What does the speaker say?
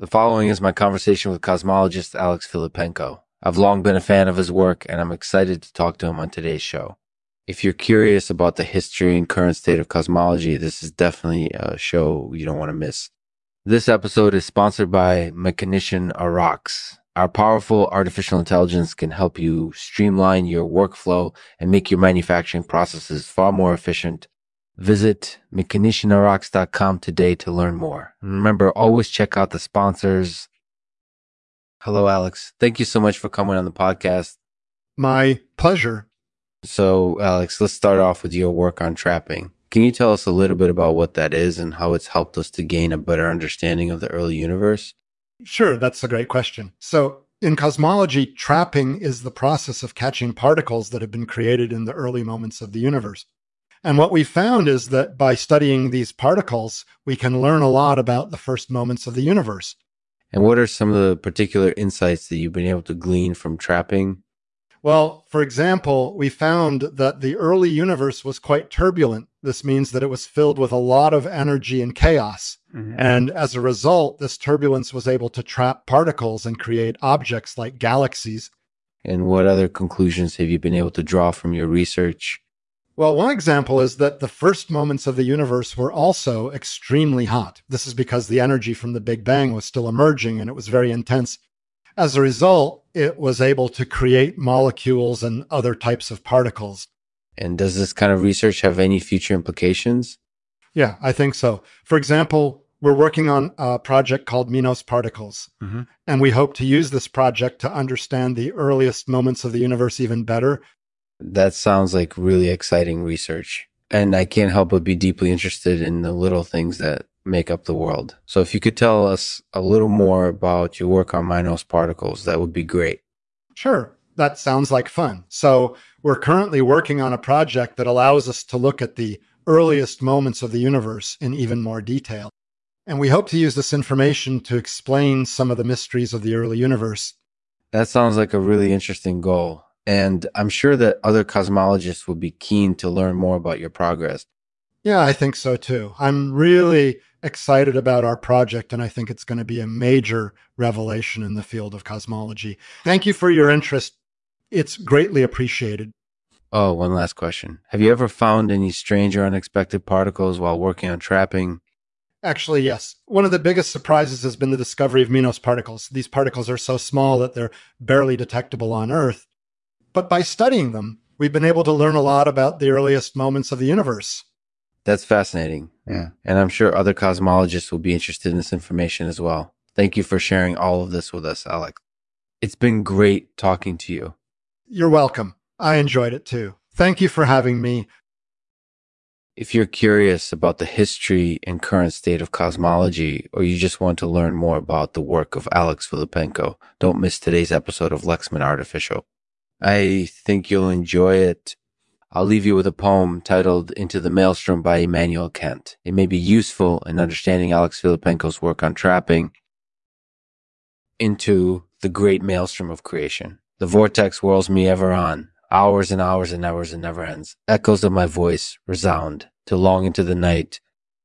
The following is my conversation with cosmologist Alex Filippenko. I've long been a fan of his work and I'm excited to talk to him on today's show. If you're curious about the history and current state of cosmology, this is definitely a show you don't want to miss. This episode is sponsored by Mechanician Arax. Our powerful artificial intelligence can help you streamline your workflow and make your manufacturing processes far more efficient Visit mechanicianarax.com today to learn more. And remember, always check out the sponsors. Hello, Alex. Thank you so much for coming on the podcast. My pleasure. So, Alex, let's start off with your work on trapping. Can you tell us a little bit about what that is and how it's helped us to gain a better understanding of the early universe? Sure, that's a great question. So, in cosmology, trapping is the process of catching particles that have been created in the early moments of the universe. And what we found is that by studying these particles, we can learn a lot about the first moments of the universe. And what are some of the particular insights that you've been able to glean from trapping? Well, for example, we found that the early universe was quite turbulent. This means that it was filled with a lot of energy and chaos. Mm-hmm. And as a result, this turbulence was able to trap particles and create objects like galaxies. And what other conclusions have you been able to draw from your research? Well, one example is that the first moments of the universe were also extremely hot. This is because the energy from the Big Bang was still emerging and it was very intense. As a result, it was able to create molecules and other types of particles. And does this kind of research have any future implications? Yeah, I think so. For example, we're working on a project called MINOS Particles. Mm-hmm. And we hope to use this project to understand the earliest moments of the universe even better that sounds like really exciting research. And I can't help but be deeply interested in the little things that make up the world. So if you could tell us a little more about your work on MINOS particles, that would be great. Sure. That sounds like fun. So we're currently working on a project that allows us to look at the earliest moments of the universe in even more detail. And we hope to use this information to explain some of the mysteries of the early universe. That sounds like a really interesting goal. And I'm sure that other cosmologists would be keen to learn more about your progress. Yeah, I think so too. I'm really excited about our project, and I think it's going to be a major revelation in the field of cosmology. Thank you for your interest. It's greatly appreciated. Oh, one last question. Have you ever found any strange or unexpected particles while working on trapping? Actually, yes. One of the biggest surprises has been the discovery of MINOS particles. These particles are so small that they're barely detectable on Earth. But by studying them, we've been able to learn a lot about the earliest moments of the universe. That's fascinating. Yeah. And I'm sure other cosmologists will be interested in this information as well. Thank you for sharing all of this with us, Alex. It's been great talking to you. You're welcome. I enjoyed it too. Thank you for having me. If you're curious about the history and current state of cosmology, or you just want to learn more about the work of Alex Filippenko, don't miss today's episode of Lexman Artificial. I think you'll enjoy it. I'll leave you with a poem titled Into the Maelstrom by Immanuel Kant. It may be useful in understanding Alex Filippenko's work on trapping into the great maelstrom of creation. The vortex whirls me ever on. Hours and hours and hours and never ends. Echoes of my voice resound till long into the night